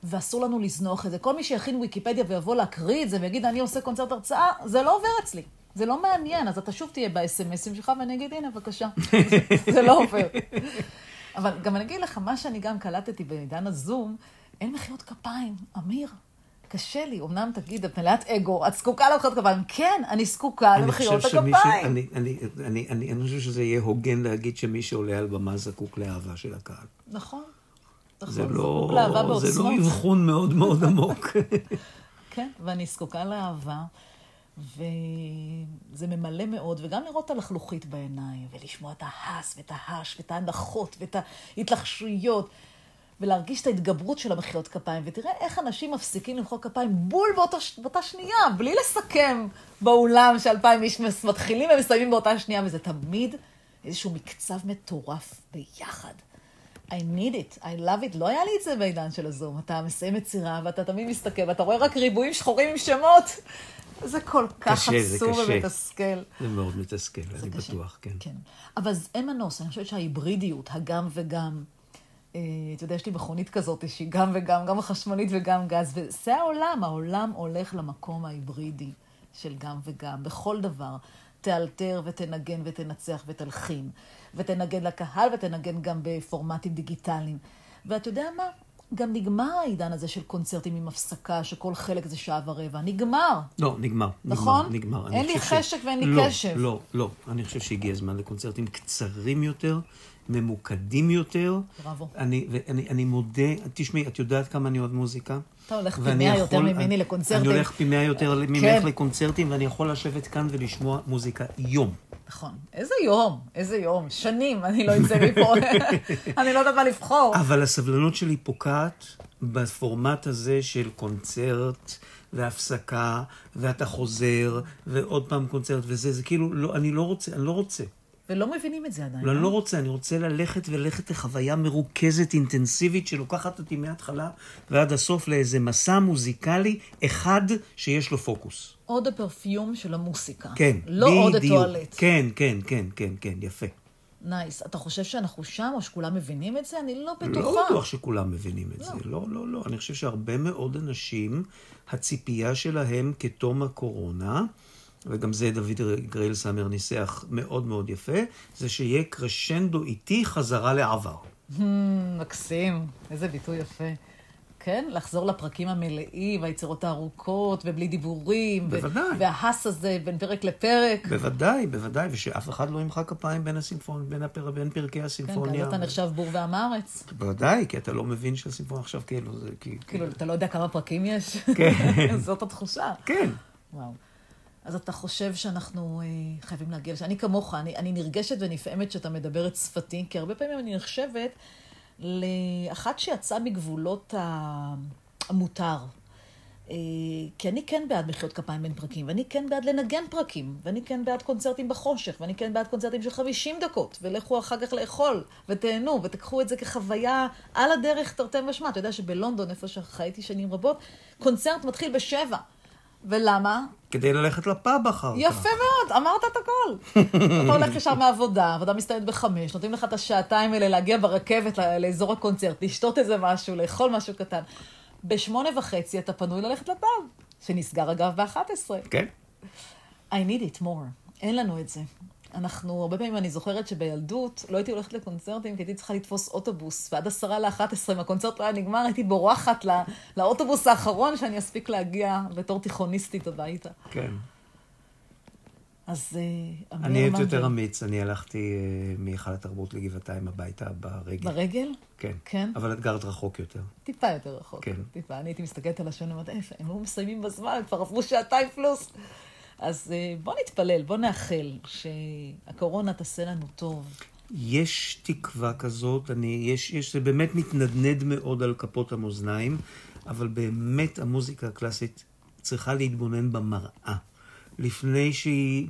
ואסור לנו לזנוח את זה. כל מי שיכין ויקיפדיה ויבוא להקריא את זה ויגיד, אני עושה קונצרט הרצאה, זה לא עובר אצלי. זה לא מעניין, אז אתה שוב תהיה ב-SMSים שלך ואני אגיד, הנה, בבקשה. זה, זה לא עובר. אבל גם אני אגיד לך, מה שאני גם קלטתי בעידן הזום, אין מחיאות כפיים. אמיר, קשה לי, אמנם תגיד, את מלאת אגו, את זקוקה למחיאות כפיים. כן, אני זקוקה למחיאות ש- הכפיים. אני, אני, אני, אני, אני חושב שזה יהיה הוגן להגיד שמי שעולה על במה זקוק לאהבה של הקהל. נכון. נכון, זה זקוק לא, זה לא. אבחון מאוד מאוד עמוק. כן, ואני זקוקה לאהבה, וזה ממלא מאוד, וגם לראות את הלחלוכית בעיניים, ולשמוע את ההס ואת ההש ואת ההנחות ואת ההתלחשויות, ולהרגיש את ההתגברות של המחיאות כפיים, ותראה איך אנשים מפסיקים למחוא כפיים בול באותה, באותה שנייה, בלי לסכם באולם שאלפיים איש מתחילים ומסיימים באותה שנייה, וזה תמיד איזשהו מקצב מטורף ביחד. I need it, I love it. לא היה לי את זה בעידן של הזום. אתה מסיים יצירה ואתה תמיד מסתכל ואתה רואה רק ריבועים שחורים עם שמות. זה כל כך קשה, עצוב. ומתסכל. זה מאוד מתסכל, אני קשה. בטוח, כן. כן. אבל אין מנוס, אני חושבת שההיברידיות, הגם וגם, אתה יודע, יש לי מכונית כזאת שהיא גם וגם, גם חשמלית וגם גז, וזה העולם, העולם הולך למקום ההיברידי של גם וגם, בכל דבר. תאלתר ותנגן ותנצח ותלחין, ותנגן לקהל ותנגן גם בפורמטים דיגיטליים. ואתה יודע מה? גם נגמר העידן הזה של קונצרטים עם הפסקה, שכל חלק זה שעה ורבע. נגמר. לא, נגמר. נכון? נגמר. נגמר. אין לי חשק ואין לי לא, קשב. לא, לא. אני חושב שהגיע הזמן לקונצרטים קצרים יותר, ממוקדים יותר. בראבו. אני, ואני אני מודה, תשמעי, את יודעת כמה אני אוהב מוזיקה? אתה הולך פי מאה יותר ממני לקונצרטים. אני הולך פי מאה יותר ממך כן. לקונצרטים, ואני יכול לשבת כאן ולשמוע מוזיקה יום. נכון. איזה יום, איזה יום. שנים אני לא אצא מפה. אני לא יודעת מה לבחור. אבל הסבלנות שלי פוקעת בפורמט הזה של קונצרט והפסקה, ואתה חוזר, ועוד פעם קונצרט וזה, זה כאילו, לא, אני לא רוצה, אני לא רוצה. ולא מבינים את זה עדיין. לא, אני אה? לא רוצה, אני רוצה ללכת וללכת לחוויה מרוכזת, אינטנסיבית, שלוקחת אותי מההתחלה ועד הסוף לאיזה מסע מוזיקלי אחד שיש לו פוקוס. עוד הפרפיום של המוסיקה. כן, לא עוד בדיוק. הטואלט. כן, כן, כן, כן, כן, יפה. nice. אתה חושב שאנחנו שם, או שכולם מבינים את זה? אני לא בטוחה. לא בטוח שכולם מבינים את זה. לא, לא, לא. אני חושב שהרבה מאוד אנשים, הציפייה שלהם כתום הקורונה, וגם זה דוד גרייל סאמר ניסח מאוד מאוד יפה, זה שיהיה קרשנדו איטי חזרה לעבר. Hmm, מקסים. איזה ביטוי יפה. כן, לחזור לפרקים המלאים, והיצירות הארוכות, ובלי דיבורים. ו- בוודאי. וההס הזה בין פרק לפרק. בוודאי, בוודאי, ושאף אחד לא ימחא כפיים בין, הסימפונ... בין, הפר... בין פרקי כן, הסימפוניה. כי אתה נחשב בור ועם הארץ. בוודאי, כי אתה לא מבין שהסימפוניה עכשיו כאילו זה כי... כאילו, אתה לא יודע כמה פרקים יש? כן. זאת התחושה. כן. וואו. אז אתה חושב שאנחנו אה, חייבים להגיע לשם. אני כמוך, אני, אני נרגשת ונפעמת שאתה מדבר את שפתי, כי הרבה פעמים אני נחשבת לאחת שיצאה מגבולות המותר. אה, כי אני כן בעד מחיאות כפיים בין פרקים, ואני כן בעד לנגן פרקים, ואני כן בעד קונצרטים בחושך, ואני כן בעד קונצרטים של 50 דקות, ולכו אחר כך לאכול, ותהנו, ותקחו את זה כחוויה על הדרך תרתי משמע. אתה יודע שבלונדון, איפה שחייתי שנים רבות, קונצרט מתחיל בשבע. ולמה? כדי ללכת לפאב אחר כך. יפה מאוד, אמרת את הכל. אתה הולך ישר מהעבודה, העבודה מסתיימת בחמש, נותנים לך את השעתיים האלה להגיע ברכבת לאזור הקונצרט, לשתות איזה משהו, לאכול משהו קטן. בשמונה וחצי אתה פנוי ללכת לפאב, שנסגר אגב ב-11. כן. I need it more. אין לנו את זה. אנחנו, הרבה פעמים אני זוכרת שבילדות לא הייתי הולכת לקונצרטים, כי הייתי צריכה לתפוס אוטובוס, ועד עשרה לאחת עשרה, אם הקונצרט לא היה נגמר, הייתי בורחת לא, לאוטובוס האחרון שאני אספיק להגיע בתור תיכוניסטית הביתה. כן. אז אה, אני הייתי יותר אמיץ, אני הלכתי אה, מהיכל התרבות לגבעתיים הביתה ברגל. ברגל? כן. כן. אבל את גרת רחוק יותר. טיפה יותר רחוק. כן. טיפה. אני הייתי מסתכלת על השעון ואומרת, איפה, הם לא מסיימים בזמן, כבר עברו שעתיים פלוס. אז אה, בוא נתפלל, בוא נאחל שהקורונה תעשה לנו טוב. יש תקווה כזאת, אני, יש, יש, זה באמת מתנדנד מאוד על כפות המאזניים, אבל באמת המוזיקה הקלאסית צריכה להתבונן במראה. לפני שהיא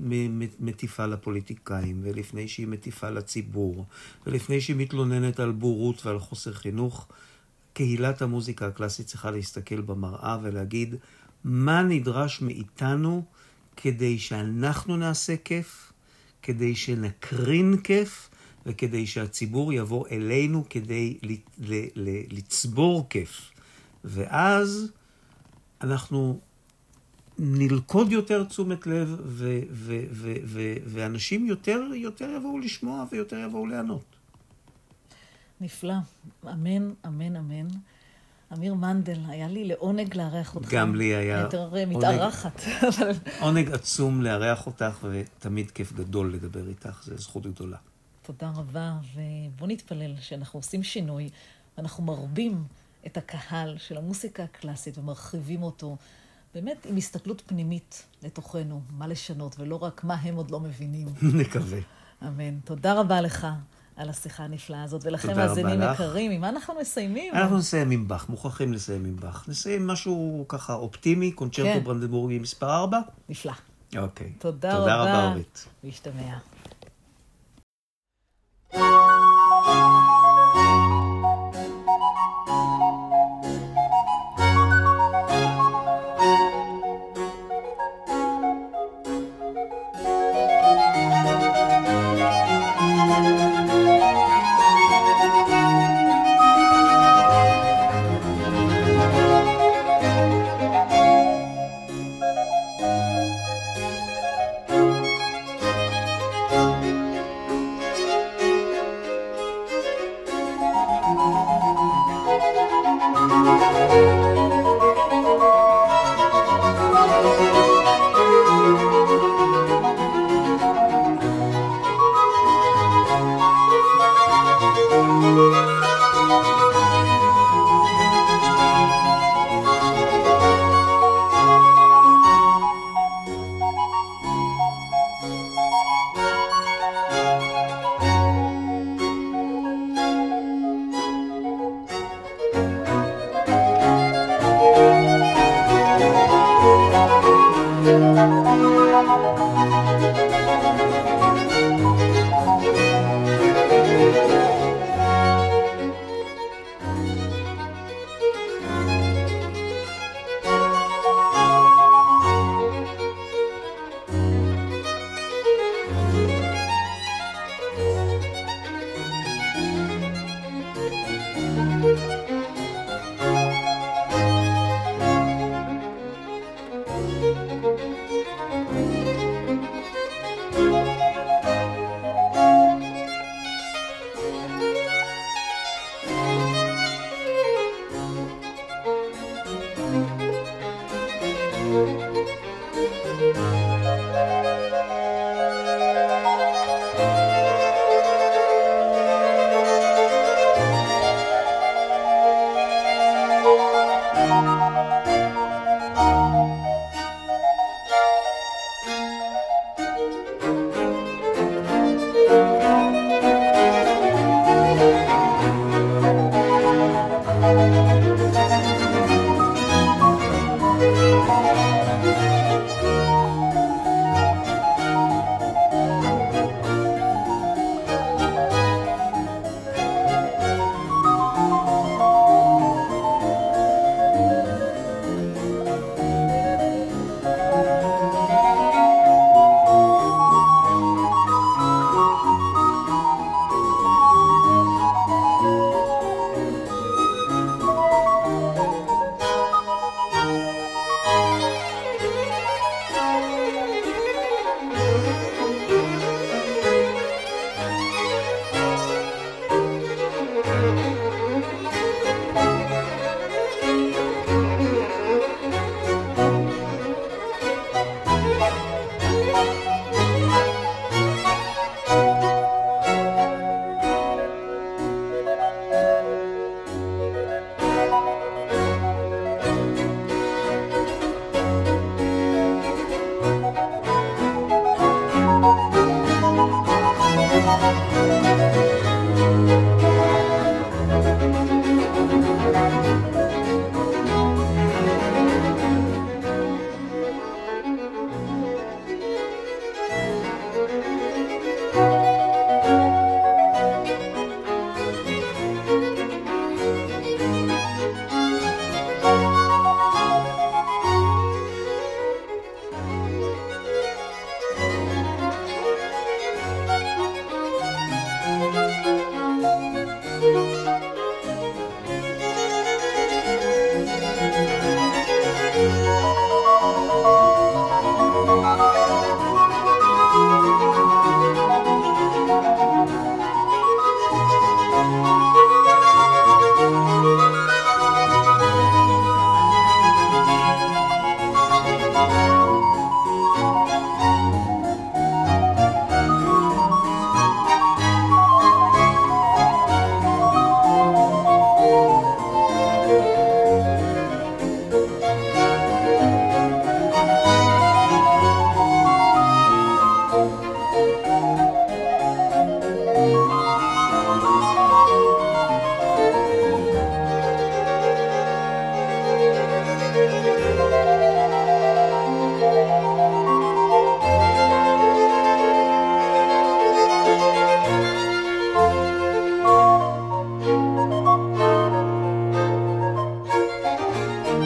מטיפה לפוליטיקאים, ולפני שהיא מטיפה לציבור, ולפני שהיא מתלוננת על בורות ועל חוסר חינוך, קהילת המוזיקה הקלאסית צריכה להסתכל במראה ולהגיד מה נדרש מאיתנו כדי שאנחנו נעשה כיף, כדי שנקרין כיף, וכדי שהציבור יבוא אלינו כדי לצבור כיף. ואז אנחנו נלכוד יותר תשומת לב, ו- ו- ו- ו- ואנשים יותר, יותר יבואו לשמוע ויותר יבואו ליהנות. נפלא. אמן, אמן, אמן. אמיר מנדל, היה לי לעונג לארח אותך. גם לי היה יותר מתארחת. עונג עצום לארח אותך, ותמיד כיף גדול לדבר איתך, זו זכות גדולה. תודה רבה, ובוא נתפלל שאנחנו עושים שינוי, ואנחנו מרבים את הקהל של המוסיקה הקלאסית ומרחיבים אותו, באמת עם הסתכלות פנימית לתוכנו, מה לשנות, ולא רק מה הם עוד לא מבינים. נקווה. אמן. תודה רבה לך. על השיחה הנפלאה הזאת, ולכם מאזינים יקרים, עם מה אנחנו מסיימים? אנחנו נסיים עם באך, מוכרחים לסיים עם באך. נסיים משהו ככה אופטימי, קונצ'רטו כן. ברנדבורגי מספר 4. נפלא. אוקיי. תודה, תודה רבה. תודה רבה, אורית. להשתמע.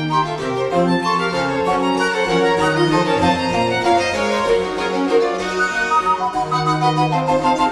Thank you.